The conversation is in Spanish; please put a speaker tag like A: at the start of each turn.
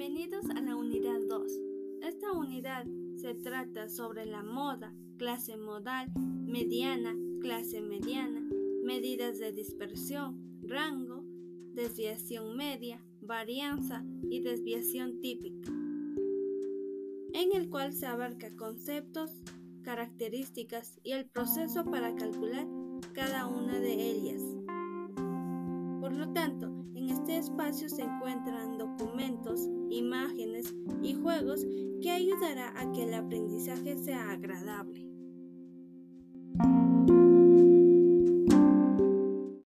A: Bienvenidos a la unidad 2. Esta unidad se trata sobre la moda, clase modal, mediana, clase mediana, medidas de dispersión, rango, desviación media, varianza y desviación típica, en el cual se abarca conceptos, características y el proceso para calcular cada una de ellas. Por lo tanto, en este espacio se encuentran documentos, y juegos que ayudará a que el aprendizaje sea agradable.